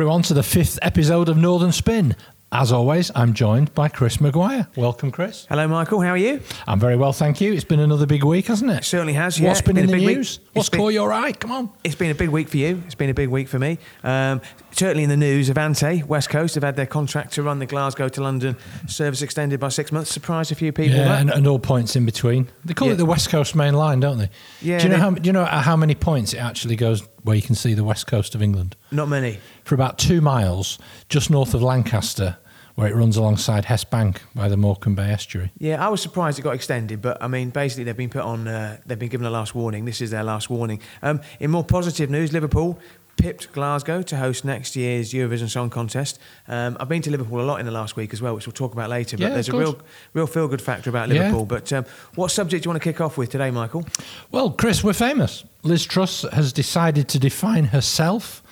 Everyone, to the fifth episode of Northern Spin. As always, I'm joined by Chris Maguire. Welcome, Chris. Hello, Michael. How are you? I'm very well, thank you. It's been another big week, hasn't it? Certainly has. Yeah. What's been, It's in the big week. news? It's What's been- caught your eye? Come on. It's been a big week for you. It's been a big week for me. Um, certainly in the news, Avanti West Coast, have had their contract to run the Glasgow to London service extended by six months. Surprised a few people. Yeah, and, and all points in between. They call Yeah. it the West Coast Main Line, don't they? Yeah, Do you know how? Do you know how many points it actually goes where you can see the west coast of England? Not many. For about two miles, just north of Lancaster, where it runs alongside Hest Bank by the Morecambe Bay estuary. Yeah, I was surprised it got extended, but I mean, basically they've been put on. Uh, they've been given a last warning. This is their last warning. Um, in more positive news, Liverpool pipped Glasgow to host next year's Eurovision Song Contest. Um, I've been to Liverpool a lot in the last week as well, which we'll talk about later. But Yeah, there's a real, real feel good factor about Yeah. Liverpool. But um, what subject do you want to kick off with today, Michael? Well, Chris, we're famous. Liz Truss has decided to define herself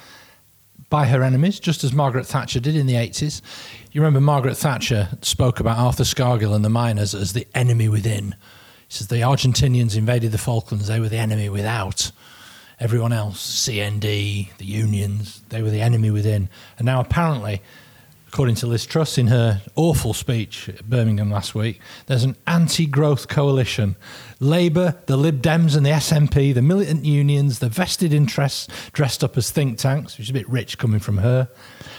by her enemies, just as Margaret Thatcher did in the 80s. You remember Margaret Thatcher spoke about Arthur Scargill and the miners as the enemy within. He says the Argentinians invaded the Falklands, they were the enemy without. Everyone else, CND, the unions, they were the enemy within. And now, apparently, according to Liz Truss in her awful speech at Birmingham last week, there's an anti growth coalition. Labour, the Lib Dems, and the SNP, the militant unions, the vested interests dressed up as think tanks, which is a bit rich coming from her.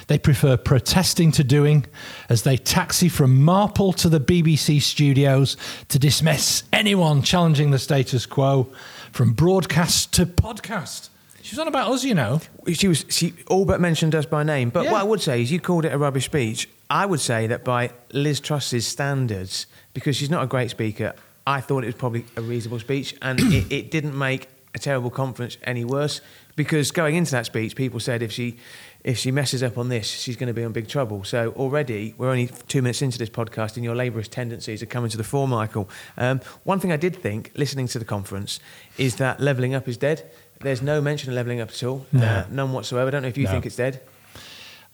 They prefer protesting to doing as they taxi from Marple to the BBC studios to dismiss anyone challenging the status quo from broadcast to podcast. She was on about us, you know. She was she all but mentioned us by name. But Yeah. what I would say is, you called it a rubbish speech. I would say that by Liz Truss's standards, because she's not a great speaker, I thought it was probably a reasonable speech, and it, it didn't make a terrible conference any worse. Because going into that speech, people said if she if she messes up on this, she's going to be in big trouble. So already we're only two minutes into this podcast, and your labourist tendencies are coming to the fore, Michael. Um, one thing I did think, listening to the conference, is that levelling up is dead. There's no mention of levelling up at all, No. uh, none whatsoever. I don't know if you No. think it's dead.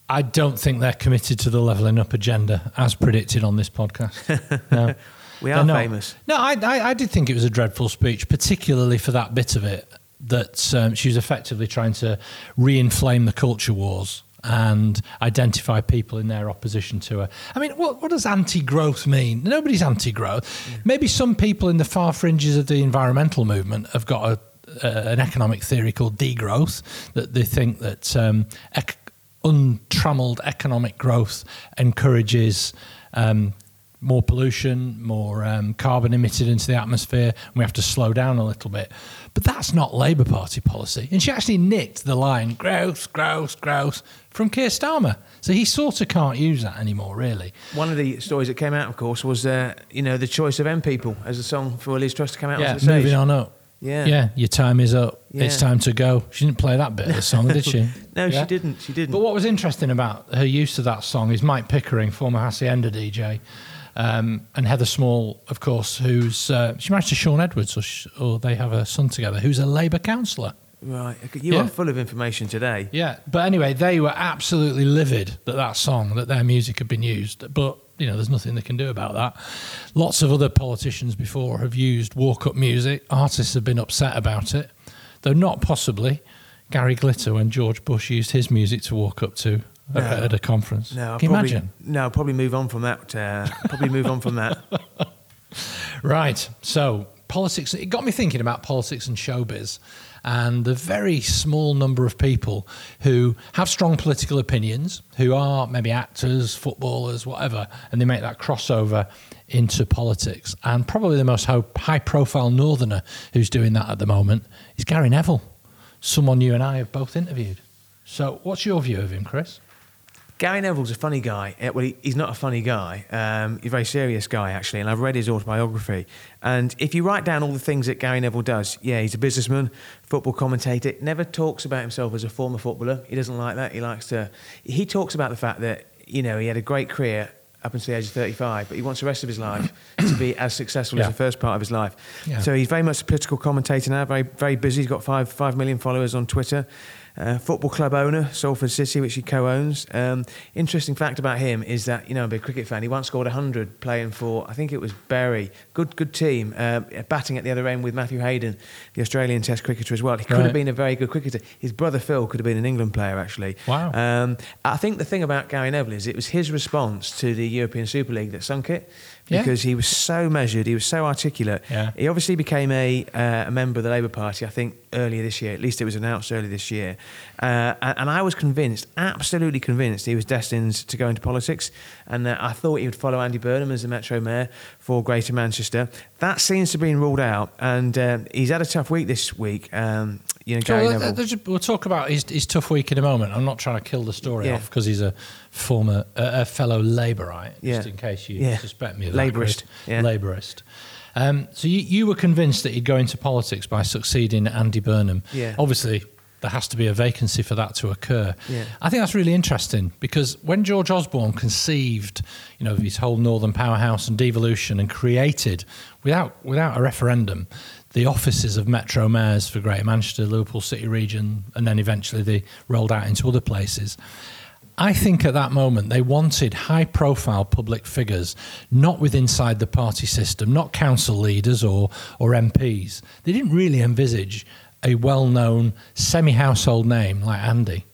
I don't think they're committed to the levelling up agenda as predicted on this podcast. No. We are not. famous. No, I, I, I did think it was a dreadful speech, particularly for that bit of it that um, she was effectively trying to re-inflame the culture wars and identify people in their opposition to her. I mean, what, what does anti-growth mean? Nobody's anti-growth. Maybe some people in the far fringes of the environmental movement have got a, a, an economic theory called degrowth that they think that um, ec- untrammeled economic growth encourages um, more pollution, more um, carbon emitted into the atmosphere, and we have to slow down a little bit. But that's not Labour Party policy. And she actually nicked the line growth, growth, growth from Keir Starmer. So he sort of can't use that anymore, really. One of the stories that came out, of course, was uh, you know the choice of M people as a song for Liz Truss to come out Yeah, the stage. moving on up. Yeah. Yeah, your time is up. It's time to go. She didn't play that bit of the song, did she? No, Yeah. she didn't. She didn't. But what was interesting about her use of that song is Mike Pickering, former Hacienda DJ, um, and Heather Small, of course, who's uh, she married to Sean Edwards, or, sh- or they have a son together, who's a Labour councillor. right, you Yeah. are full of information today. Yeah, but anyway, they were absolutely livid that that song, that their music had been used. But you know, there's nothing they can do about that. Lots of other politicians before have used walk-up music. Artists have been upset about it, though not possibly Gary Glitter when George Bush used his music to walk up to No. at, at a conference. No, I'll can you probably, imagine? No, I'll probably move on from that. Uh, probably move on from that. Right. So politics. It got me thinking about politics and showbiz, and the very small number of people who have strong political opinions, who are maybe actors, footballers, whatever, and they make that crossover into politics. And probably the most high-profile northerner who's doing that at the moment is Gary Neville, someone you and I have both interviewed. So, what's your view of him, Chris? Gary Neville's a funny guy. Uh, Well, he, he's not a funny guy. Um, he's a very serious guy, actually, and I've read his autobiography. And if you write down all the things that Gary Neville does, yeah, he's a businessman, football commentator, never talks about himself as a former footballer. He doesn't like that. He likes to. He talks about the fact that you know he had a great career up until the age of 35, but he wants the rest of his life to be as successful Yeah. as the first part of his life. Yeah. So he's very much a political commentator now, very very busy. He's got five five million followers on Twitter. Uh, football club owner, Salford City, which he co-owns. Um, interesting fact about him is that you know, I'm a big cricket fan. He once scored 100 playing for, I think it was Bury. Good, good team. Uh, batting at the other end with Matthew Hayden, the Australian Test cricketer as well. He could Right. have been a very good cricketer. His brother Phil could have been an England player actually. Wow. Um, I think the thing about Gary Neville is it was his response to the European Super League that sunk it. Yeah. Because he was so measured, he was so articulate. Yeah. He obviously became a, uh, a member of the Labour Party, I think, earlier this year. At least it was announced earlier this year. Uh, and, I was convinced, absolutely convinced, he was destined to go into politics. And uh, I thought he would follow Andy Burnham as the Metro Mayor for Greater Manchester. That seems to have been ruled out. And uh, he's had a tough week this week. Um, you know, Gary uh, Neville. a- we'll talk about his, his tough week in a moment. I'm not trying to kill the story Yeah. off because he's a former, uh, a fellow Labourite, Yeah. just in case you Yeah. suspect me of that, Labourist, yeah. Labourist. Um, so you, you were convinced that he'd go into politics by succeeding Andy Burnham. Yeah. Obviously, there has to be a vacancy for that to occur. Yeah. I think that's really interesting because when George Osborne conceived, you know, his whole Northern Powerhouse and devolution and created, without without a referendum, the offices of Metro Mayors for Greater Manchester, Liverpool City region, and then eventually they rolled out into other places. I think at that moment they wanted high profile public figures, not with inside the party system, not council leaders or, or MPs. They didn't really envisage a well known semi household name like Andy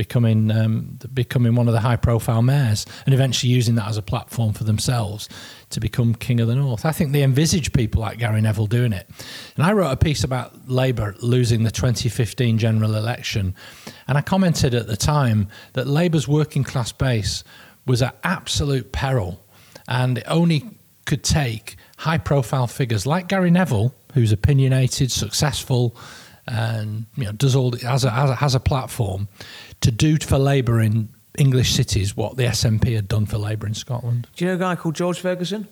becoming, um, becoming one of the high profile mayors and eventually using that as a platform for themselves to become King of the North. I think they envisage people like Gary Neville doing it. And I wrote a piece about Labour losing the 2015 general election. And I commented at the time that Labour's working class base was at absolute peril and it only could take high profile figures like Gary Neville, who's opinionated, successful, and you know, does all has a, has a, has a platform to do for Labour in English cities what the SNP had done for Labour in Scotland. Do you know a guy called George Ferguson?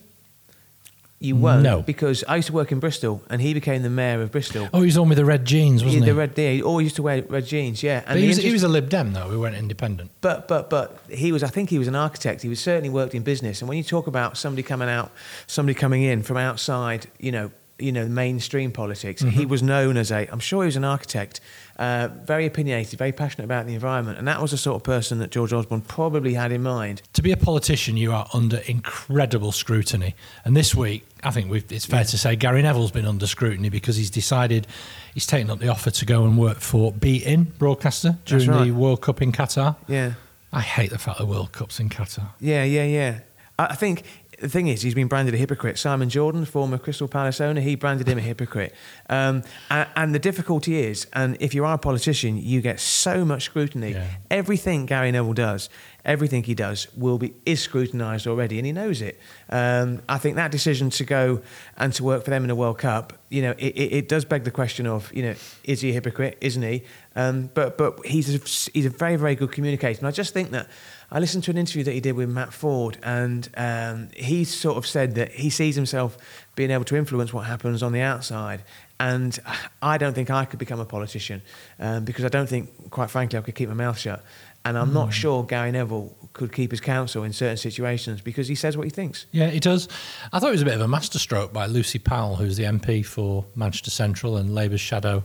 You won't. No. Because I used to work in Bristol and he became the mayor of Bristol. Oh, he was on with the red jeans, wasn't he? the red yeah, he always used to wear red jeans, yeah. but he was, he was a Lib Dem though. who went independent. But but but he was. I think he was an architect. He was certainly worked in business. And when you talk about somebody coming out, somebody coming in from outside, you know, you know, mainstream politics, he Mm-hmm. was known as a. I'm sure he was an architect, uh, very opinionated, very passionate about the environment, and that was the sort of person that George Osborne probably had in mind. To be a politician, you are under incredible scrutiny. And this week, I think we've, it's fair to say Gary Neville's been under scrutiny because he's decided he's taken up the offer to go and work for beIN broadcaster during the. World Cup in Qatar. Yeah. I hate the fact the World Cup's in Qatar. Yeah, yeah, yeah. I think the thing is, he's been branded a hypocrite. Simon Jordan, former Crystal Palace owner, he branded him a hypocrite. Um, and, and the difficulty is, and if you are a politician, you get so much scrutiny. Yeah. Everything Gary Neville does, everything he does, will be is scrutinised already, and he knows it. Um, I think that decision to go and to work for them in the World Cup, you know, it, it, it does beg the question of, you know, is he a hypocrite? Isn't he? Um, but but he's a, he's a very very good communicator, and I just think that. I listened to an interview that he did with Matt Forde, and um, he sort of said that he sees himself being able to influence what happens on the outside. And I don't think I could become a politician um, because I don't think, quite frankly, I could keep my mouth shut. And I'm not hmm. sure Gary Neville could keep his counsel in certain situations because he says what he thinks. Yeah, he does. I thought it was a bit of a masterstroke by Lucy Powell, who's the MP for Manchester Central and Labour's shadow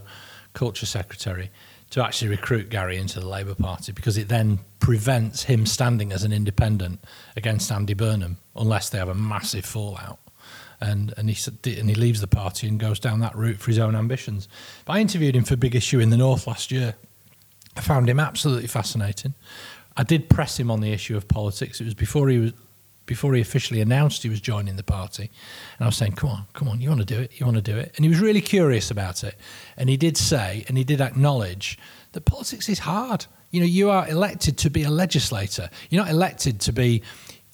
culture secretary, to actually recruit Gary into the Labour Party because it then prevents him standing as an independent against Andy Burnham unless they have a massive fallout. And and he and he leaves the party and goes down that route for his own ambitions. But I interviewed him for Big Issue in the North last year. I found him absolutely fascinating. I did press him on the issue of politics. It was before he was before he officially announced he was joining the party. And I was saying, "Come on, come on, you want to do it? You want to do it?" And he was really curious about it. And he did say and he did acknowledge that politics is hard. You know, you are elected to be a legislator. You're not elected to be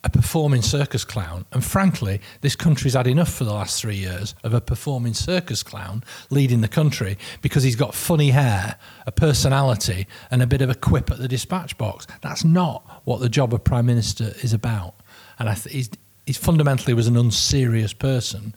a performing circus clown. And frankly, this country's had enough for the last three years of a performing circus clown leading the country because he's got funny hair, a personality, and a bit of a quip at the dispatch box. That's not what the job of Prime Minister is about. And I th- he's, he fundamentally was an unserious person.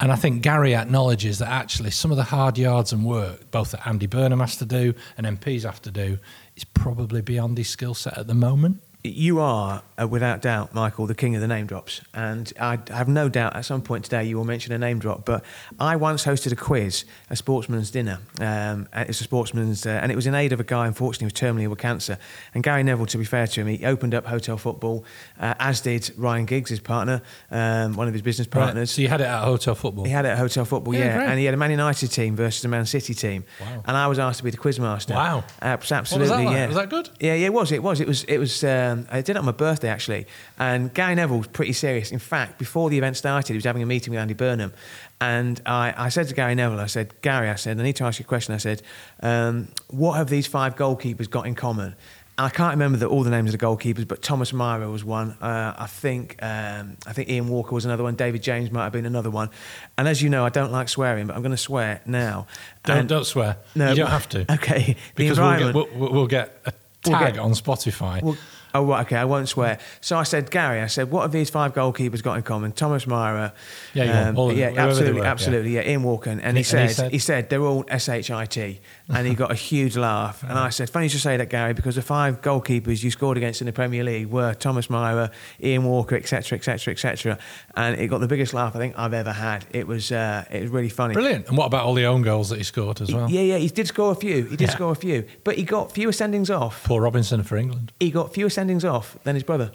And I think Gary acknowledges that actually some of the hard yards and work, both that Andy Burnham has to do and MPs have to do, is probably beyond his skill set at the moment. You are, uh, without doubt, Michael, the king of the name drops. And I have no doubt at some point today you will mention a name drop. But I once hosted a quiz, a sportsman's dinner. Um, it's a sportsman's, uh, and it was in aid of a guy, unfortunately, with terminally ill with cancer. And Gary Neville, to be fair to him, he opened up hotel football, uh, as did Ryan Giggs, his partner, um, one of his business partners. Right. So you had it at hotel football. He had it at hotel football, Yeah, yeah, and he had a Man United team versus a Man City team, Wow. and I was asked to be the quizmaster. Wow. Abs- absolutely, was yeah. Was that good? Yeah, yeah, it was. It was. It was. It was. Um, I did it on my birthday actually, and Gary Neville was pretty serious. In fact, before the event started, he was having a meeting with Andy Burnham, and I, I said to Gary Neville, I said, Gary, I said, I need to ask you a question. I said, um, what have these five goalkeepers got in common? And I can't remember the, all the names of the goalkeepers, but Thomas Myhre was one. Uh, I think um, I think Ian Walker was another one. David James might have been another one. And as you know, I don't like swearing, but I'm going to swear now. Don't, And- don't swear. No, you don't have to. Okay, Because we'll get, we'll, we'll get a We'll tag get- on Spotify. Well, oh, right, okay, I won't swear. So I said, Gary, I said, what have these five goalkeepers got in common? Thomas Myhre. Uh, yeah, you want um, all of yeah, them, whoever absolutely, were, yeah. absolutely. Yeah. Ian Walker. And, And he, he- and said, he he, said- said, they're all S-H-I-T. And he got a huge laugh. And I said, funny you should say that, Gary, because the five goalkeepers you scored against in the Premier League were Thomas Myhre, Ian Walker, etc., etc., etc. And it got the biggest laugh I think I've ever had. It was, uh, it was really funny. Brilliant. And what about all the own goals that he scored as well? Yeah, yeah, he did score a few. He did Yeah. score a few. But he got fewer sendings off. Paul Robinson for England. He got fewer sendings off than his brother.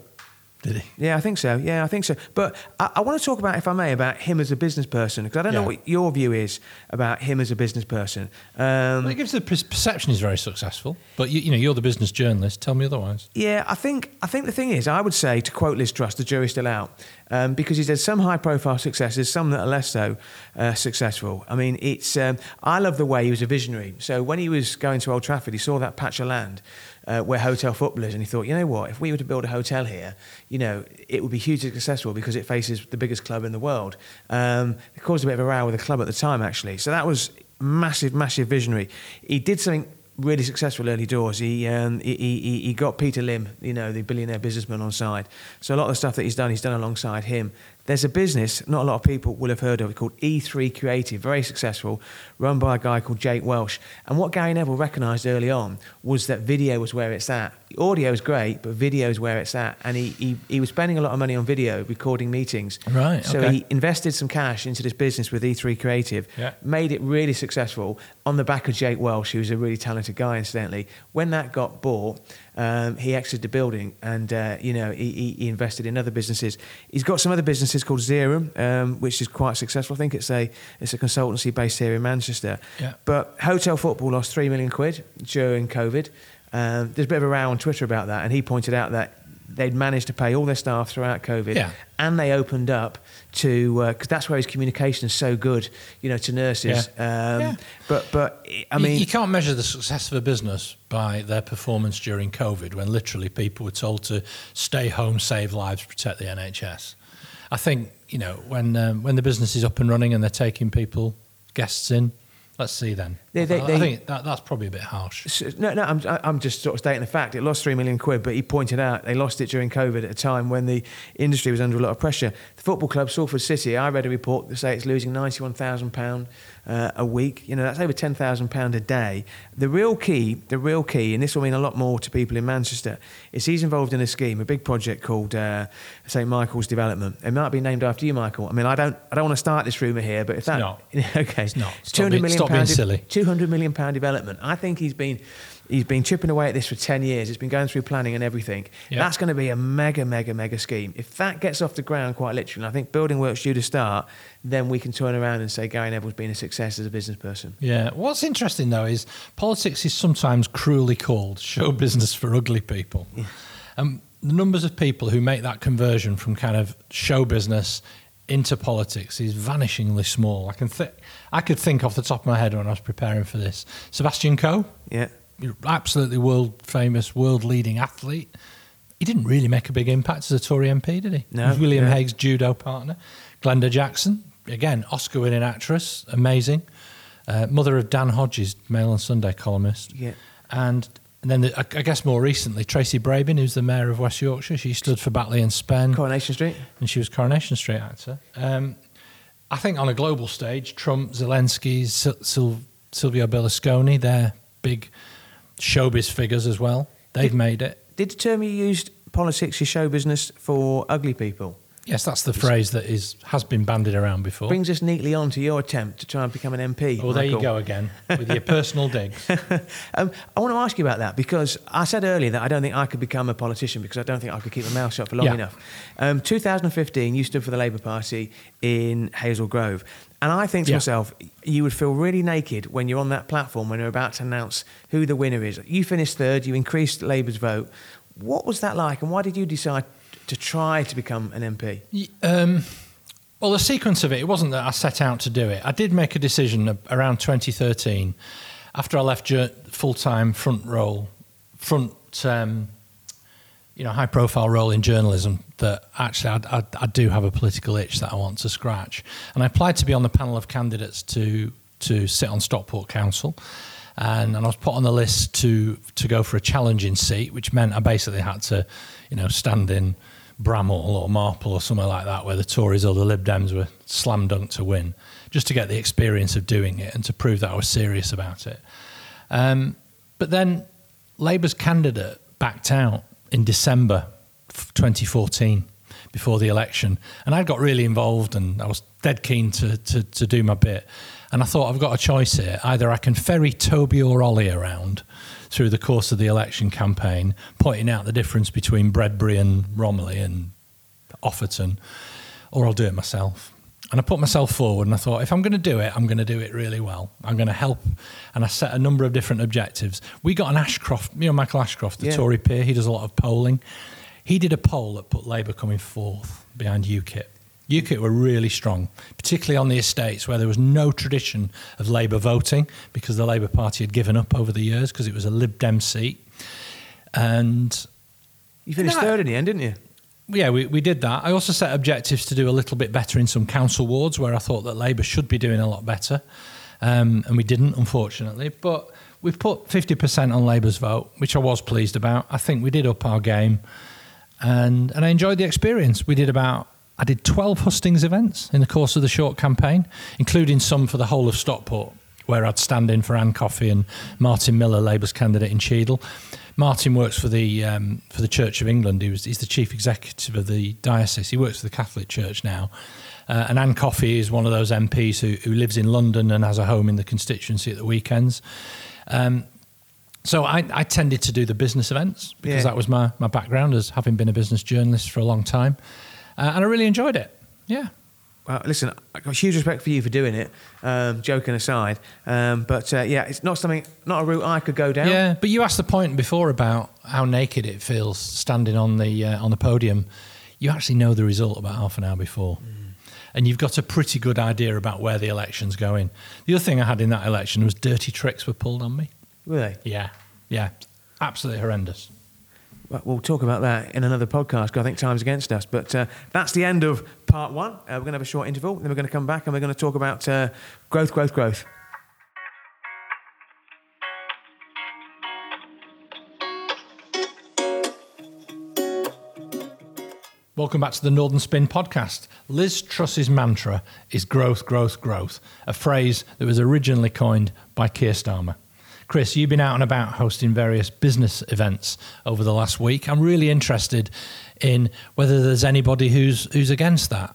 Did he? Yeah, I think so. Yeah, I think so. But I, I want to talk about, if I may, about him as a business person because I don't know what your view is about him as a business person. Um, Well, it gives the per- perception he's very successful. But you, you know, you're the business journalist. Tell me otherwise. Yeah, I think I think the thing is, I would say to quote Liz Truss, the jury's still out, um, because he's had some high-profile successes, some that are less so uh, successful. I mean, it's um, I love the way he was a visionary. So when he was going to Old Trafford, he saw that patch of land. Uh, where hotel football is, and he thought, you know what, if we were to build a hotel here, you know, it would be hugely successful because it faces the biggest club in the world. Um, it caused a bit of a row with the club at the time, actually. So that was massive, massive visionary. He did something really successful early doors. He, um, he, he, he got Peter Lim, you know, the billionaire businessman on side. So a lot of the stuff that he's done, he's done alongside him. There's a business not a lot of people will have heard of called E3 Creative, very successful, run by a guy called Jake Welsh. And what Gary Neville recognised early on was that video was where it's at. Audio is great, but video is where it's at. And he, he, he was spending a lot of money on video, recording meetings. Right, So okay. he invested some cash into this business with E3 Creative, Yeah. made it really successful on the back of Jake Welsh, who's a really talented guy, incidentally. When that got bought, um, he exited the building and, uh, you know, he, he, he invested in other businesses. He's got some other businesses called Zerum, um, which is quite successful. I think it's a, it's a consultancy based here in Manchester. Yeah. But Hotel Football lost three million quid during COVID. Um, there's a bit of a row on Twitter about that, and he pointed out that they'd managed to pay all their staff throughout COVID, Yeah. and they opened up to because that's where his communication is so good, you know, to nurses. Yeah. Um, Yeah. But but I You- mean, you, can't measure the success of a business by their performance during COVID, when literally people were told to stay home, save lives, protect the NHS. I think you know when um, when the business is up and running and they're taking people guests in. Let's see then. They- they- I, they- think that, that's probably a bit harsh. No, no, I'm, I'm just sort of stating the fact. It lost three million quid, but he pointed out they lost it during COVID at a time when the industry was under a lot of pressure. The football club, Salford City, I read a report that say it's losing ninety-one thousand pound uh, a week. You know, that's over ten thousand pound a day. The real key, the real key, and this will mean a lot more to people in Manchester, is he's involved in a scheme, a big project called uh, St Michael's Development. It might be named after you, Michael. I mean, I don't, I don't want to start this rumor here, but if that, not. okay, It's not. Stop being- stop being silly. 200 million pound development. I think he's been he's been chipping away at this for 10 years. It's been going through planning and everything. Yeah. That's going to be a mega mega mega scheme. If that gets off the ground quite literally, and I think building work's due to start, then we can turn around and say Gary Neville's been a success as a business person. Yeah. What's interesting though is politics is sometimes cruelly called show business for ugly people. Um, the numbers of people who make that conversion from kind of show business into politics is vanishingly small. I can th- I could think off the top of my head when I was preparing for this. Sebastian Coe, Yeah. absolutely world famous, world leading athlete. He didn't really make a big impact as a Tory MP, did he? No, He was William no. Hague's judo partner. Glenda Jackson, again, Oscar winning actress, amazing. Uh, mother of Dan Hodges, Mail on Sunday columnist. Yeah. And, and then the, I, I guess more recently, Tracy Brabin, who's the mayor of West Yorkshire. She stood for Batley and Spen Coronation Street. and she was Coronation Street actor. Um, I think on a global stage, Trump, Zelensky, Sil- Sil- Silvio Berlusconi, they're big showbiz figures as well. They've made it. Did the term you used politics is show business for ugly people. Yes, that's the phrase that is has been bandied around before. Brings us neatly on to your attempt to try and become an MP. Oh, there you go again with your personal digs. um, I want to ask you about that because I said earlier that I don't think I could become a politician because I don't think I could keep my mouth shut for long Yeah. enough. Um, 2015, you stood for the Labour Party in Hazel Grove. And I think to Yeah. myself, you would feel really naked when you're on that platform when you're about to announce who the winner is. You finished third, you increased Labour's vote. What was that like, and why did you decide to try to become an MP? Um, well, the sequence of it, it wasn't that I set out to do it. I did make a decision around 2013 after I left full time front role, front, um, you know, high profile role in journalism that actually I, I, I do have a political itch that I want to scratch. And I applied to be on the panel of candidates to, to sit on Stockport Council. And, and I was put on the list to to go for a challenging seat, which meant I basically had to, you know, stand in Bramhall or Marple or somewhere like that, where the Tories or the Lib Dems were slam dunk to win, just to get the experience of doing it and to prove that I was serious about it. Um, but then Labour's candidate backed out in December 2014 before the election. And I got really involved and I was dead keen to, to, to do my bit. And I thought, I've got a choice here. Either I can ferry Toby or Ollie around through the course of the election campaign, pointing out the difference between Bredbury and Romiley and Offerton, or I'll do it myself. And I put myself forward and I thought, if I'm going to do it, I'm going to do it really well. I'm going to help. And I set a number of different objectives. We got an Ashcroft, you know, Michael Ashcroft, the Yeah. Tory peer, he does a lot of polling. He did a poll that put Labour coming fourth behind UKIP. UKIP were really strong, particularly on the estates where there was no tradition of Labour voting because the Labour Party had given up over the years because it was a Lib Dem seat. And You finished No. third in the end, didn't you? yeah, we, we did that. I also set objectives to do a little bit better in some council wards where I thought that Labour should be doing a lot better. Um, and we didn't, unfortunately. But we've put 50% on Labour's vote, which I was pleased about. I think we did up our game. And, and I enjoyed the experience. We did about, I did 12 hustings events in the course of the short campaign, including some for the whole of Stockport, where I'd stand in for Ann Coffey and Martin Miller, Labour's candidate in Cheadle. Martin works for the um, for the Church of England. He was he's the chief executive of the diocese. He works for the Catholic Church now. Uh, and Ann Coffey is one of those MPs who, who lives in London and has a home in the constituency at the weekends. Um, so I, I tended to do the business events because Yeah. that was my, my background as having been a business journalist for a long time. Uh, and I really enjoyed it. Yeah. Well, listen, I got huge respect for you for doing it. Um, joking aside, um, but uh, yeah, it's not something, not a route I could go down. Yeah, but you asked the point before about how naked it feels standing on the uh, on the podium. You actually know the result about half an hour before, and you've got a pretty good idea about where the election's going. The other thing I had in that election was dirty tricks were pulled on me. Really? Yeah, yeah, absolutely horrendous. Well, talk about that in another podcast I think time's against us. But uh, that's the end of part one. Uh, we're going to have a short interval, then we're going to come back and we're going to talk about uh, growth, growth, growth. Welcome back to the Northern Spin podcast. Liz Truss's mantra is growth, growth, growth, a phrase that was originally coined by Keir Starmer. Chris, you've been out and about hosting various business events over the last week. I'm really interested in whether there's anybody who's who's against that.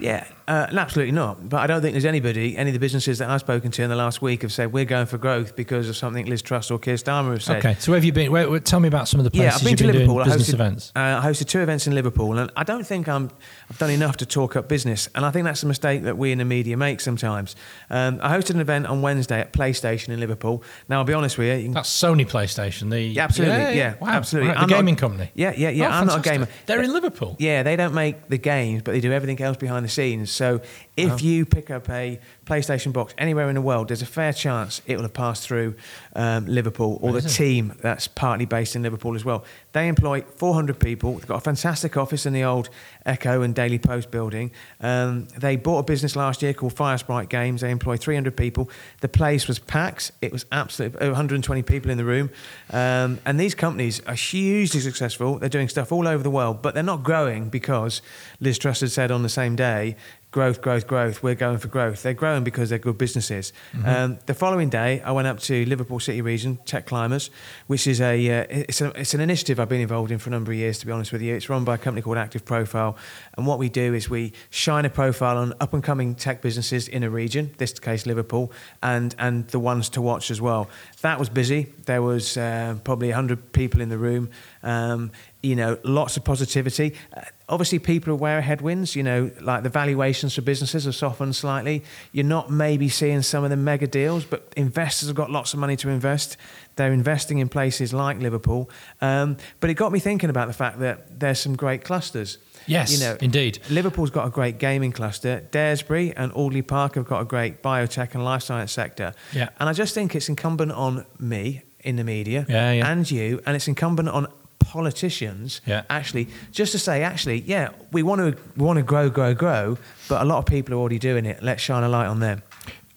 Yeah, uh, absolutely not. But I don't think there's anybody, any of the businesses that I've spoken to in the last week have said we're going for growth because of something Liz Truss or Keir Starmer have said. Okay, so where have you been? Where, where- tell me about some of the places Yeah, I've been you've to been Liverpool. doing I business hosted, events. Uh, I hosted two events in Liverpool, and I don't think I'm, I've done enough to talk up business. And I think that's a mistake that we in the media make sometimes. Um, I hosted an event on Wednesday at PlayStation in Liverpool. Now, I'll be honest with you. you can- That's Sony PlayStation. The Yeah, absolutely, yeah, wow, absolutely. right, I'm the not- gaming company. Yeah, yeah, yeah. Oh, I'm not a gamer. They're in Liverpool. Yeah, they don't make the games, but they do everything else behind the scenes. So if you pick up a PlayStation box anywhere in the world, there's a fair chance it will have passed through um, Liverpool or the team that's partly based in Liverpool as well. They employ 400 people. They've got a fantastic office in the old Echo and Daily Post building. Um, they bought a business last year called Firesprite Games. They employ 300 people. The place was packed. It was absolutely 120 people in the room. Um, and these companies are hugely successful. They're doing stuff all over the world, but they're not growing because Liz Truss had said on the same day, growth, growth, growth. We're going for growth. They're growing because they're good businesses. Um, the following day, I went up to Liverpool City Region Tech Climbers, which is a uh, it's, a it's an initiative I've been involved in for a number of years. To be honest with you, it's run by a company called Active Profile, and what we do is we shine a profile on up and coming tech businesses in a region. This case, Liverpool, and and the ones to watch as well. That was busy. There was uh, probably 100 people in the room. Um, you know, lots of positivity. Uh, obviously, people are aware of headwinds. You know, like the valuations for businesses have softened slightly. You're not maybe seeing some of the mega deals, but investors have got lots of money to invest. They're investing in places like Liverpool. Um, but it got me thinking about the fact that there's some great clusters. Yes, you know, indeed. Liverpool's got a great gaming cluster. Daresbury and Alderley Park have got a great biotech and life science sector. Yeah. And I just think it's incumbent on me in the media Yeah, yeah. and you, and it's incumbent on politicians Yeah. actually just to say actually yeah we want to we want to grow grow grow but a lot of people are already doing it let's shine a light on them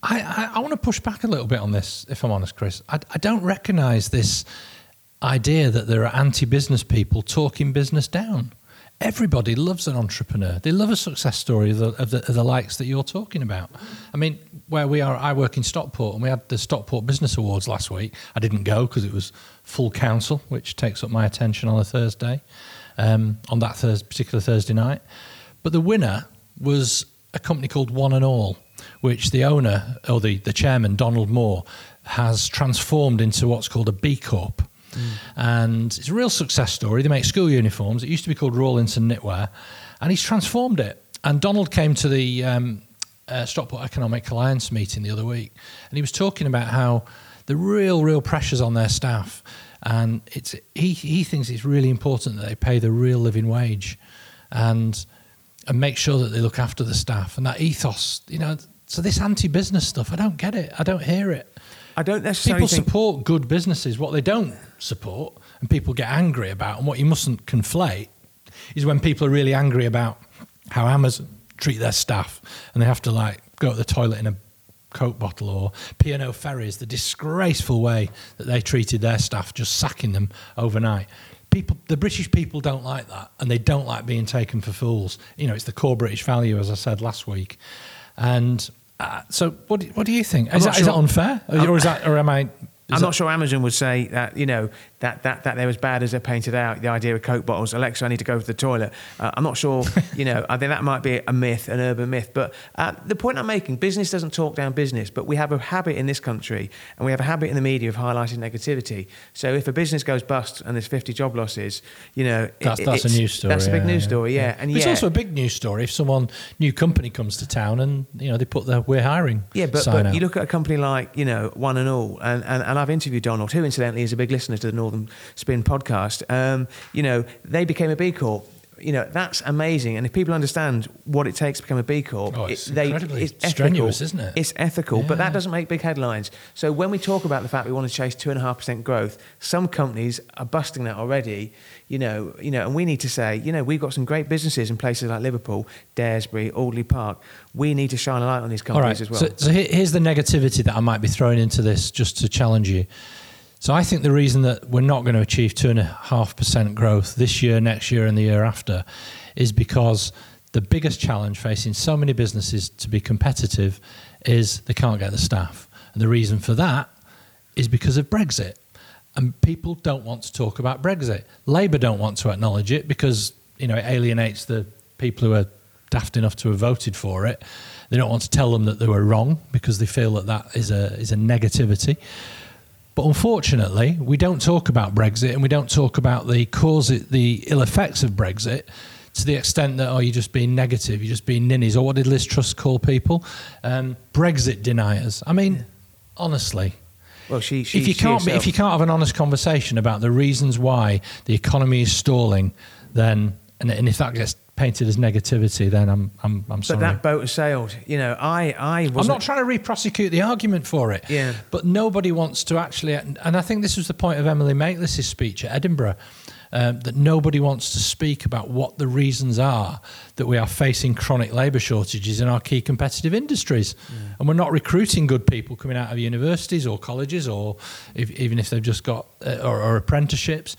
I, I, I want to push back a little bit on this, if I'm honest, Chris. I, I don't recognise this idea that there are anti business people talking business down. Everybody loves an entrepreneur. They love a success story of the, of, the, of the likes that you're talking about. I mean, where we are, I work in Stockport, and we had the Stockport Business Awards last week. I didn't go because it was full council, which takes up my attention on a Thursday, um, on that particular Thursday night. But the winner was a company called One and All, which the owner or the, the chairman, Donald Moore, has transformed into what's called a B Corp. And it's a real success story. They make school uniforms. It used to be called Rawlinson Knitwear, and he's transformed it. And Donald came to the um, uh, Stockport Economic Alliance meeting the other week, and he was talking about how the real, real pressures on their staff, and it's he he thinks it's really important that they pay the real living wage, and and make sure that they look after the staff and that ethos. You know, so this anti-business stuff, I don't get it. I don't hear it. I don't necessarily People think support good businesses. What they don't support and people get angry about, and what you mustn't conflate, is when people are really angry about how Amazon treat their staff and they have to like go to the toilet in a Coke bottle or P&O Ferries, the disgraceful way that they treated their staff, just sacking them overnight. People, the British people don't like that, and they don't like being taken for fools. You know, it's the core British value, as I said last week. And uh, so, what do, what do you think? Is that, is that sure. unfair, or is that, or am I? Is I'm that- not sure Amazon would say that you know that, that, that they're as bad as they're painted out. The idea of Coke bottles, Alexa, I need to go to the toilet. Uh, I'm not sure. You know, I think that might be a myth, an urban myth. But uh, the point I'm making, business doesn't talk down business, but we have a habit in this country, and we have a habit in the media of highlighting negativity. So if a business goes bust and there's 50 job losses, you know, That's, it- that's a news story. That's a big yeah, news yeah. story, yeah. And But it's yeah, also a big news story if someone new company comes to town and you know they put their "we're hiring" Yeah, but, but you look at a company like, you know, One and All, and, and, and I've interviewed Donald, who incidentally is a big listener to the Northern Spin podcast. Um, you know, they became a B Corp. You know, that's amazing. And if people understand what it takes to become a B Corp, Oh, it's it- they, incredibly it's ethical. strenuous, isn't it? It's ethical, but that doesn't make big headlines. So when we talk about the fact we want to chase 2.5% growth, some companies are busting that already. You know, you know, and we need to say, you know, we've got some great businesses in places like Liverpool, Daresbury, Alderley Park. We need to shine a light on these right. companies as well. So, so here's the negativity that I might be throwing into this just to challenge you. So I think the reason that we're not going to achieve two and a half percent growth this year, next year, and the year after, is because the biggest challenge facing so many businesses to be competitive is they can't get the staff, and the reason for that is because of Brexit. And people don't want to talk about Brexit. Labour don't want to acknowledge it because you know it alienates the people who are daft enough to have voted for it. They don't want to tell them that they were wrong because they feel that that is a is a negativity. But unfortunately, we don't talk about Brexit and we don't talk about the cause, the ill effects of Brexit to the extent that, oh, you're just being negative, you're just being ninnies. Or what did Liz Truss call people? Um, Brexit deniers. I mean, honestly, well, she, she, if you can't herself- if you can't have an honest conversation about the reasons why the economy is stalling, then and, and if that gets painted as negativity, then I'm I'm I'm sorry. But that boat has sailed. You know, I, I was. I'm wasn't. trying to re-prosecute the argument for it. Yeah. But nobody wants to actually, and I think this was the point of Emily Maitlis's speech at Edinburgh, um, that nobody wants to speak about what the reasons are that we are facing chronic labour shortages in our key competitive industries, and we're not recruiting good people coming out of universities or colleges, or if, even if they've just got uh, or, or apprenticeships.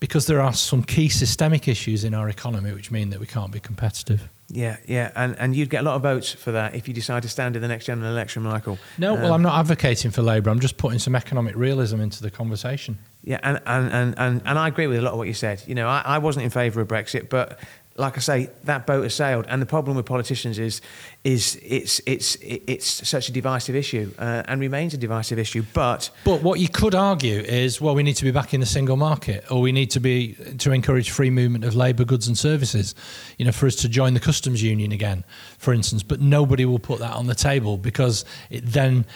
Because there are some key systemic issues in our economy which mean that we can't be competitive. Yeah, yeah, and and you'd get a lot of votes for that if you decide to stand in the next general election, Michael. No, well, Um, I'm not advocating for Labour. I'm just putting some economic realism into the conversation. Yeah, and, and, and, and, and I agree with a lot of what you said. You know, I, I wasn't in favour of Brexit, but like I say, that boat has sailed. And the problem with politicians is, is it's, it's, it's such a divisive issue uh, and remains a divisive issue. But But what you could argue is, well, we need to be back in the single market, or we need to be to encourage free movement of labour, goods, and services. You know, for us to join the customs union again, for instance. But nobody will put that on the table because it then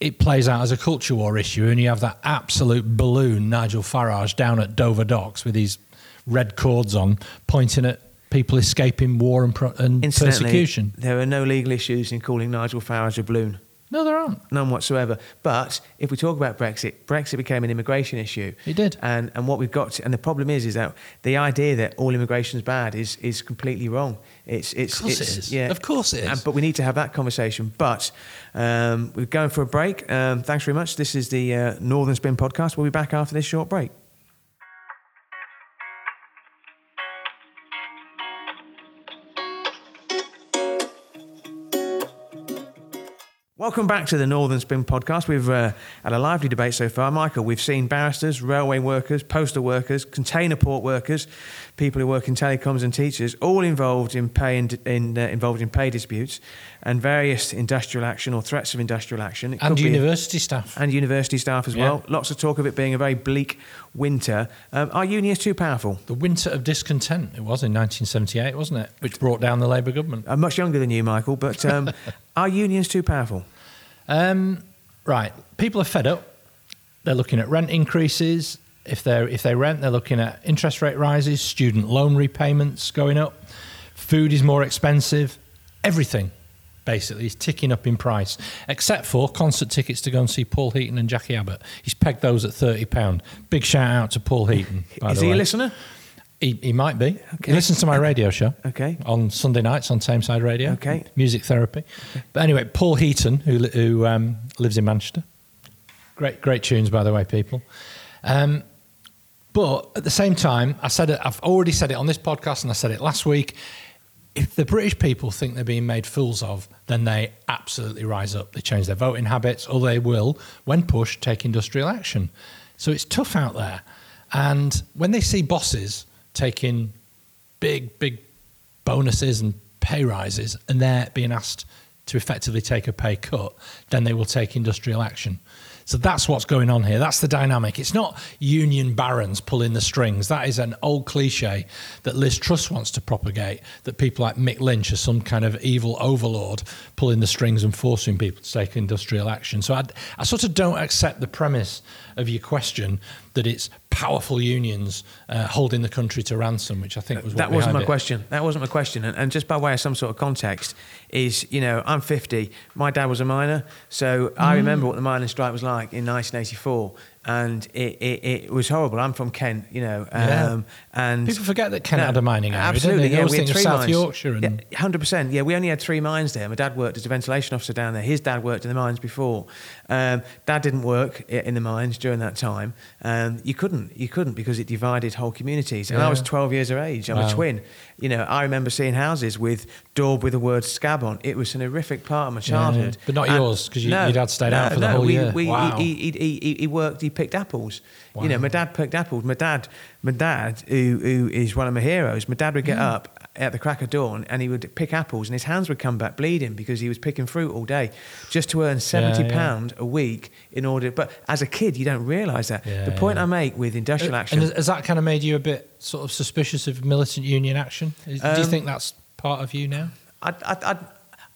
it plays out as a culture war issue, and you have that absolute balloon Nigel Farage down at Dover Docks with his red cords on, pointing at people escaping war and, pro- and persecution. there are no legal issues in calling Nigel Farage a balloon. No, there aren't. None whatsoever. But if we talk about Brexit, Brexit became an immigration issue. It did. And and what we've got to, and the problem is is that the idea that all immigration is bad is is completely wrong. It's it's Of course it's, it is. Yeah, Of course it is. And, but we need to have that conversation. But um, we're going for a break. Um, thanks very much. This is the uh, Northern Spin podcast. We'll be back after this short break. Welcome back to the Northern Spin podcast. We've uh, had a lively debate so far. Michael, we've seen barristers, railway workers, postal workers, container port workers, people who work in telecoms and teachers, all involved in pay and, in, uh, involved in pay disputes and various industrial action or threats of industrial action. It And could be- university staff. and university staff as Yeah. well. Lots of talk of it being a very bleak winter. Um, are unions too powerful? The winter of discontent, it was in 1978, wasn't it? Which brought down the Labour government. I'm much younger than you, Michael, but um, are unions too powerful? Um, right. People are fed up. They're looking at rent increases. If, they're, if they rent, they're looking at interest rate rises, student loan repayments going up. Food is more expensive. Everything, basically, is ticking up in price, except for concert tickets to go and see Paul Heaton and Jackie Abbott. He's pegged those at £30. Big shout out to Paul Heaton. By Is the he way. a listener? He, he might be. Okay. He listens to my radio show. Okay. On Sunday nights on Tameside Radio. Okay. Music therapy. But anyway, Paul Heaton, who, who um, lives in Manchester. Great, great tunes, by the way, people. Um, but at the same time, I said it. I've already said it on this podcast, and I said it last week. If the British people think they're being made fools of, then they absolutely rise up. They change their voting habits, or they will, when pushed, take industrial action. So it's tough out there. And when they see bosses taking big, big bonuses and pay rises, and they're being asked to effectively take a pay cut, then they will take industrial action. So that's what's going on here. That's the dynamic. It's not union barons pulling the strings. That is an old cliche that Liz Truss wants to propagate. That people like Mick Lynch are some kind of evil overlord pulling the strings and forcing people to take industrial action. So I, I sort of don't accept the premise of your question that it's powerful unions uh, holding the country to ransom, which I think was what that wasn't my it. question. That wasn't my question. And, and just by way of some sort of context, is you know I'm 50. My dad was a miner, so I Mm. remember what the mining strike was like in 1984, and it, it, it was horrible. I'm from Kent, you know, Yeah. um, and People forget that Kent had a mining area, Absolutely, yeah. we had three South mines. Yorkshire and- Yeah, hundred percent. Yeah, we only had three mines there. My dad worked as a ventilation officer down there. His dad worked in the mines before. Um, dad didn't work in the mines during that time. Um, you couldn't, you couldn't because it divided whole communities. And I was 12 years of age. I'm Wow. a twin. You know, I remember seeing houses with daub with the word scab on. It was an horrific part of my childhood. But not And- yours, 'cause you- your dad stayed out for the whole we, year. We, Wow. he, he, he, he, he worked. He picked apples. You know, my dad picked apples. My dad, my dad, who, who is one of my heroes. My dad would get up at the crack of dawn and he would pick apples, and his hands would come back bleeding because he was picking fruit all day, just to earn seventy yeah. pound a week in order. But as a kid, you don't realise that. Yeah, the point yeah. I make with industrial action. And has- that kind of made you a bit sort of suspicious of militant union action? Do you Um, think that's part of you now? I, I, I,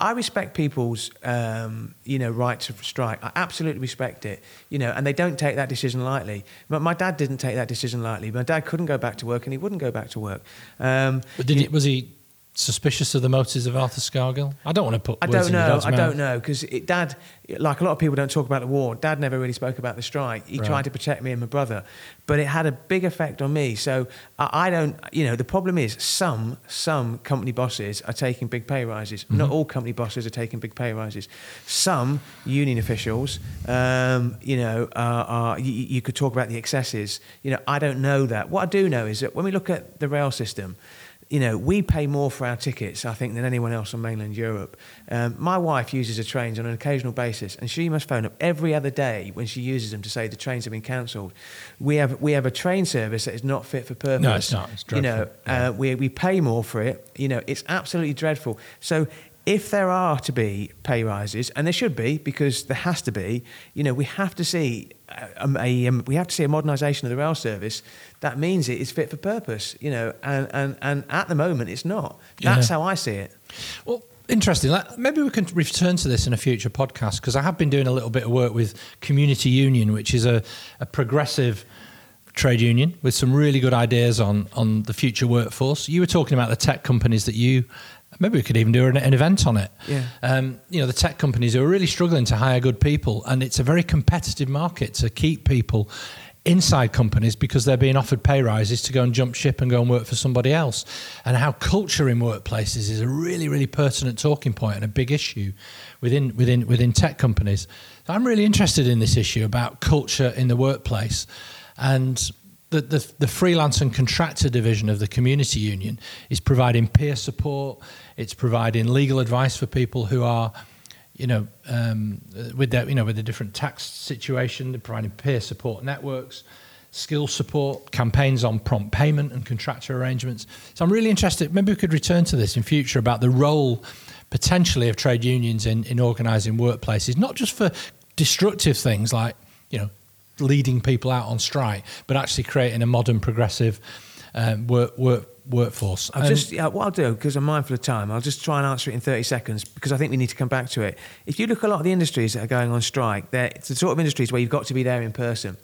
I respect people's, um, you know, right to strike. I absolutely respect it, you know, and they don't take that decision lightly. But my dad didn't take that decision lightly. My dad couldn't go back to work, and he wouldn't go back to work. Um, But did you- he, was he suspicious of the motives of Arthur Scargill? I don't want to put. I words don't in your know. I mouth. don't know because Dad, like a lot of people, don't talk about the war. Dad never really spoke about the strike. He Right. tried to protect me and my brother, but it had a big effect on me. So I, I don't. You know, the problem is some some company bosses are taking big pay rises. Not Mm-hmm. all company bosses are taking big pay rises. Some union officials, um, you know, are, are you, you could talk about the excesses. You know, I don't know that. What I do know is that when we look at the rail system you know, we pay more for our tickets, I think, than anyone else on mainland Europe. Um, my wife uses the trains on an occasional basis, and she must phone up every other day when she uses them to say the trains have been cancelled. We have we have a train service that is not fit for purpose. No, it's not. It's you know, dreadful. Yeah. uh, we we pay more for it. You know, it's absolutely dreadful. So. If there are to be pay rises, and there should be, because there has to be, you know, we have to see a, a um, we have to see a modernisation of the rail service. That means it is fit for purpose, you know, and, and, and at the moment it's not. That's Yeah. how I see it. Well, interesting. Maybe we can return to this in a future podcast because I have been doing a little bit of work with Community Union, which is a, a progressive trade union with some really good ideas on on the future workforce. You were talking about the tech companies that you. Maybe we could even do an, an event on it. Yeah. Um, you know, the tech companies are really struggling to hire good people, and it's a very competitive market to keep people inside companies because they're being offered pay rises to go and jump ship and go and work for somebody else. And how culture in workplaces is a really, really pertinent talking point and a big issue within within within tech companies. So I'm really interested in this issue about culture in the workplace and the, the, the freelance and contractor division of the community union is providing peer support. It's providing legal advice for people who are, you know, um, with their, you know, with a different tax situation. Providing peer support networks, skill support, campaigns on prompt payment and contractor arrangements. So I'm really interested. Maybe we could return to this in future about the role potentially of trade unions in, in organising workplaces, not just for destructive things like, you know, leading people out on strike, but actually creating a modern, progressive um, work, work, workforce. I'll just yeah, what I'll do because I'm mindful of time. I'll just try and answer it in 30 seconds because I think we need to come back to it. If you look at a lot of the industries that are going on strike, they're it's the sort of industries where you've got to be there in person.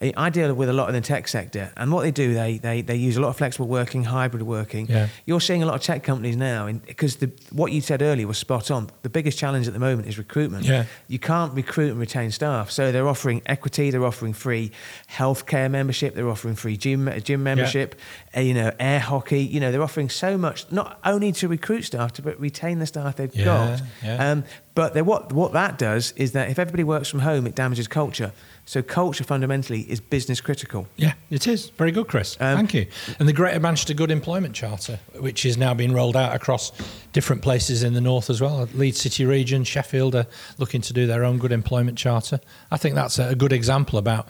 I deal with a lot in the tech sector, and what they do, they they, they use a lot of flexible working, hybrid working. Yeah. You're seeing a lot of tech companies now, because what you said earlier was spot on. The biggest challenge at the moment is recruitment. Yeah. You can't recruit and retain staff, so they're offering equity, they're offering free healthcare membership, they're offering free gym gym membership, uh, you know, air hockey. You know, they're offering so much not only to recruit staff, but retain the staff they've Yeah, got. yeah. Um, but what what that does is that if everybody works from home, it damages culture. So culture fundamentally is business critical. Yeah, it is. Very good, Chris. Um, Thank you. And the Greater Manchester Good Employment Charter, which is now being rolled out across different places in the north as well. Leeds City region, Sheffield are looking to do their own good employment charter. I think that's a good example about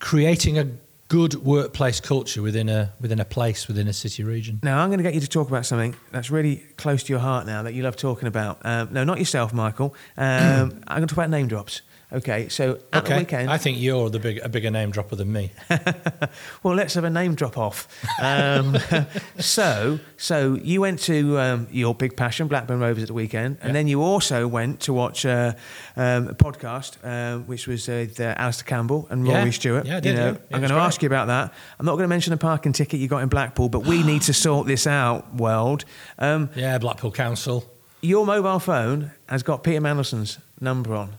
creating a good workplace culture within a within a place within a city region. Now, I'm going to get you to talk about something that's really close to your heart now that you love talking about. Um, no, not yourself, Michael. Um, I'm going to talk about name drops. Okay, so at the weekend. I think you're the big, a bigger name dropper than me. well, let's have a name drop off. Um, so, so you went to um, your big passion, Blackburn Rovers, at the weekend, and Yeah. then you also went to watch uh, um, a podcast, uh, which was uh, with, Alastair Campbell and Yeah. Rory Stewart. Yeah, I you did, know, yeah. Yeah, I'm going to ask you about that. I'm not going to mention the parking ticket you got in Blackpool, but we need to sort this out, world. Um, Yeah, Blackpool Council. your mobile phone has got Peter Mandelson's number on.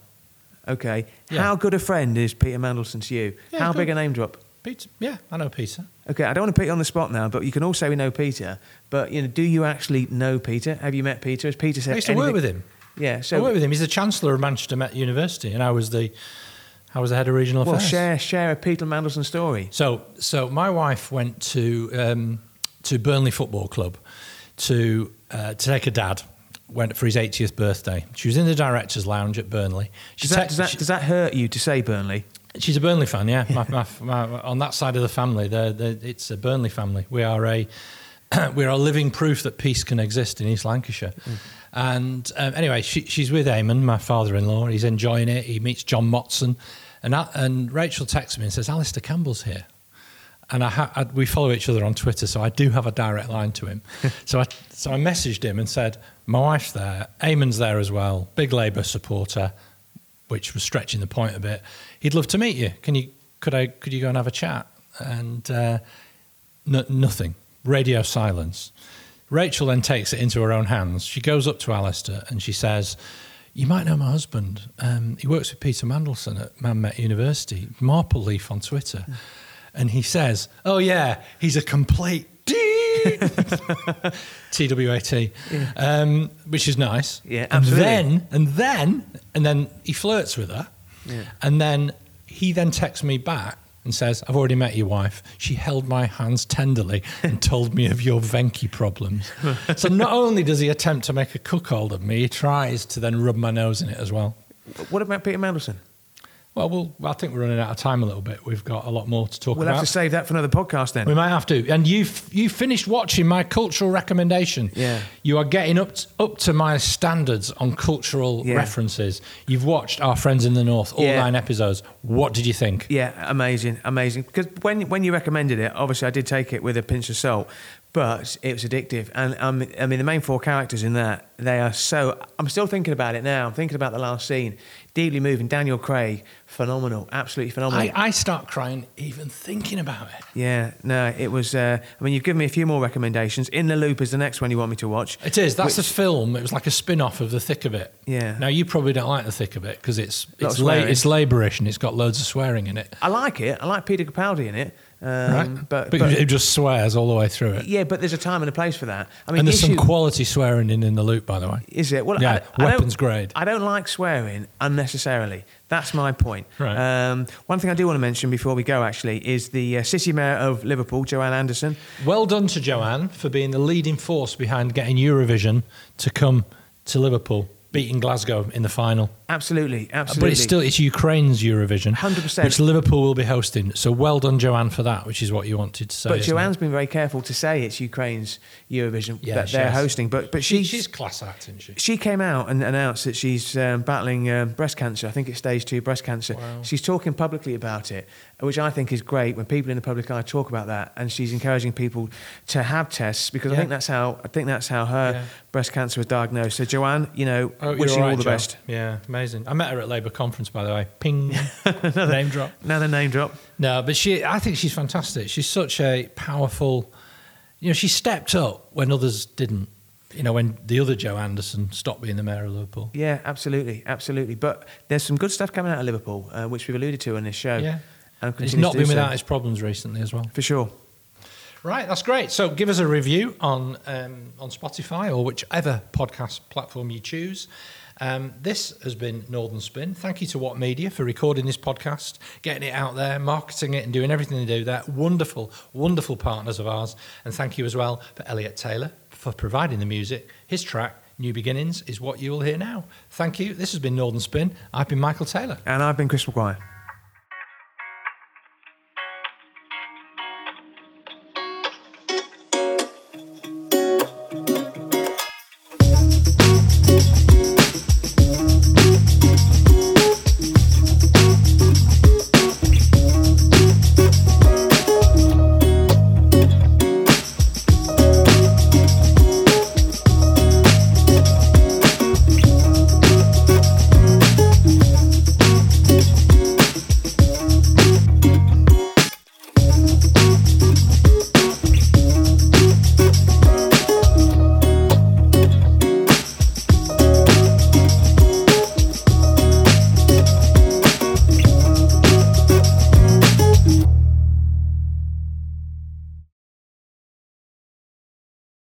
Okay. Yeah. How good a friend is Peter Mandelson to you? Yeah, How good. big a name drop? Peter. Yeah, I know Peter. Okay, I don't want to put you on the spot now, but you can all say we know Peter. But you know, do you actually know Peter? Have you met Peter? Has Peter said I used to work with him. Yeah. I worked with him. He's the chancellor of Manchester Met University, and I was the, I was the head of regional well, affairs. share share a Peter Mandelson story. So, so my wife went to um, to Burnley Football Club to uh, to take her dad. Went for his 80th birthday. She was in the directors' lounge at Burnley. Does that, te- does that she- does that hurt you to say Burnley? she's a Burnley fan, yeah. My, my, my, on that side of the family, they're, they're, it's a Burnley family. We are a we are living proof that peace can exist in East Lancashire. And um, anyway, she, she's with Eamon, my father-in-law. He's enjoying it. He meets John Motson, and Al- and Rachel texts me and says, "Alastair Campbell's here." And I, ha- I we follow each other on Twitter, so I do have a direct line to him. so I so I messaged him and said, "My wife's there. Eamon's there as well. Big Labour supporter." which was stretching the point a bit. He'd love to meet you. Can you? Could I? Could you go and have a chat? And uh, no, nothing. Radio silence. Rachel then takes it into her own hands. She goes up to Alastair and she says, You might know my husband. Um, he works with Peter Mandelson at Man Met University, Marple Leaf on Twitter. And he says, Oh, yeah, he's a complete TWAT, um, which is nice. Yeah, absolutely. and then, and then, and then he flirts with her. Yeah. And then he then texts me back and says, I've already met your wife. She held my hands tenderly and told me of your Venki problems. so not only does he attempt to make a cuckold of me, he tries to then rub my nose in it as well. What about Peter Mandelson? Well, we'll I think we're running out of time a little bit. We've got a lot more to talk about. We'll have to save that for another podcast then. We might have to. And you you finished watching my cultural recommendation. Yeah. You are getting up t- up to my standards on cultural Yeah. references. You've watched Our Friends in the North, all Yeah. nine episodes. What did you think? Yeah, amazing, amazing. Because when when you recommended it, obviously I did take it with a pinch of salt, but it was addictive. And um, I mean, the main four characters in that they are so. I'm still thinking about it now. I'm thinking about the last scene. Deeply moving. Daniel Craig, phenomenal, absolutely phenomenal. I, I start crying even thinking about it. yeah, no, it was. Uh, I mean, you've given me a few more recommendations. In the Loop is the next one you want me to watch. It is. That's Which- a film. It was like a spin off of The Thick of It. Yeah. Now, you probably don't like The Thick of It because it's, it's, la- it's labourish and it's got loads of swearing in it. I like it. I like Peter Capaldi in it. Um, Right? But, but, but- it just swears all the way through it. yeah, but there's a time and a place for that. I mean, and the there's some quality swearing in in the loop, by the way. Is it? Well, Yeah, I, weapons grade. I don't like swearing unnecessarily. That's my point. Right. Um, one thing I do want to mention before we go, actually, is the uh, City Mayor of Liverpool, Joanne Anderson. Well done to Joanne for being the leading force behind getting Eurovision to come to Liverpool, beating Glasgow in the final. Absolutely, absolutely. But it's still it's Ukraine's Eurovision, 100%. which Liverpool will be hosting. So well done, Joanne, for that, which is what you wanted to say. But Joanne's it? been very careful to say it's Ukraine's Eurovision Yeah, that they're hosting. But but she, she's class act, isn't she? she came out and announced that she's um, battling um, breast cancer. I think it's stage two breast cancer. Wow. She's talking publicly about it, which I think is great when people in the public eye talk about that. And she's encouraging people to have tests because I think that's how I think that's how her Yeah. breast cancer was diagnosed. So Joanne, you know, Oh, wishing right, all the Jo. best. Yeah, amazing. I met her at Labour conference, by the way. Ping, another name drop. Another name drop. No, but she, I think she's fantastic. She's such a powerful, you know, she stepped up when others didn't. You know, when the other Joe Anderson stopped being the mayor of Liverpool. Yeah, absolutely, absolutely. But there's some good stuff coming out of Liverpool, uh, which we've alluded to in this show. Yeah. and He's not been so. without his problems recently as well. for sure. Right, that's great. So give us a review on um, on Spotify or whichever podcast platform you choose. Um, this has been Northern Spin. Thank you to What Media for recording this podcast, getting it out there, marketing it, and doing everything they do. They're wonderful, wonderful partners of ours. And thank you as well for Elliot Taylor for providing the music. His track, New Beginnings, is what you will hear now. Thank you. This has been Northern Spin. I've been Michael Taylor. And I've been Chris Maguire.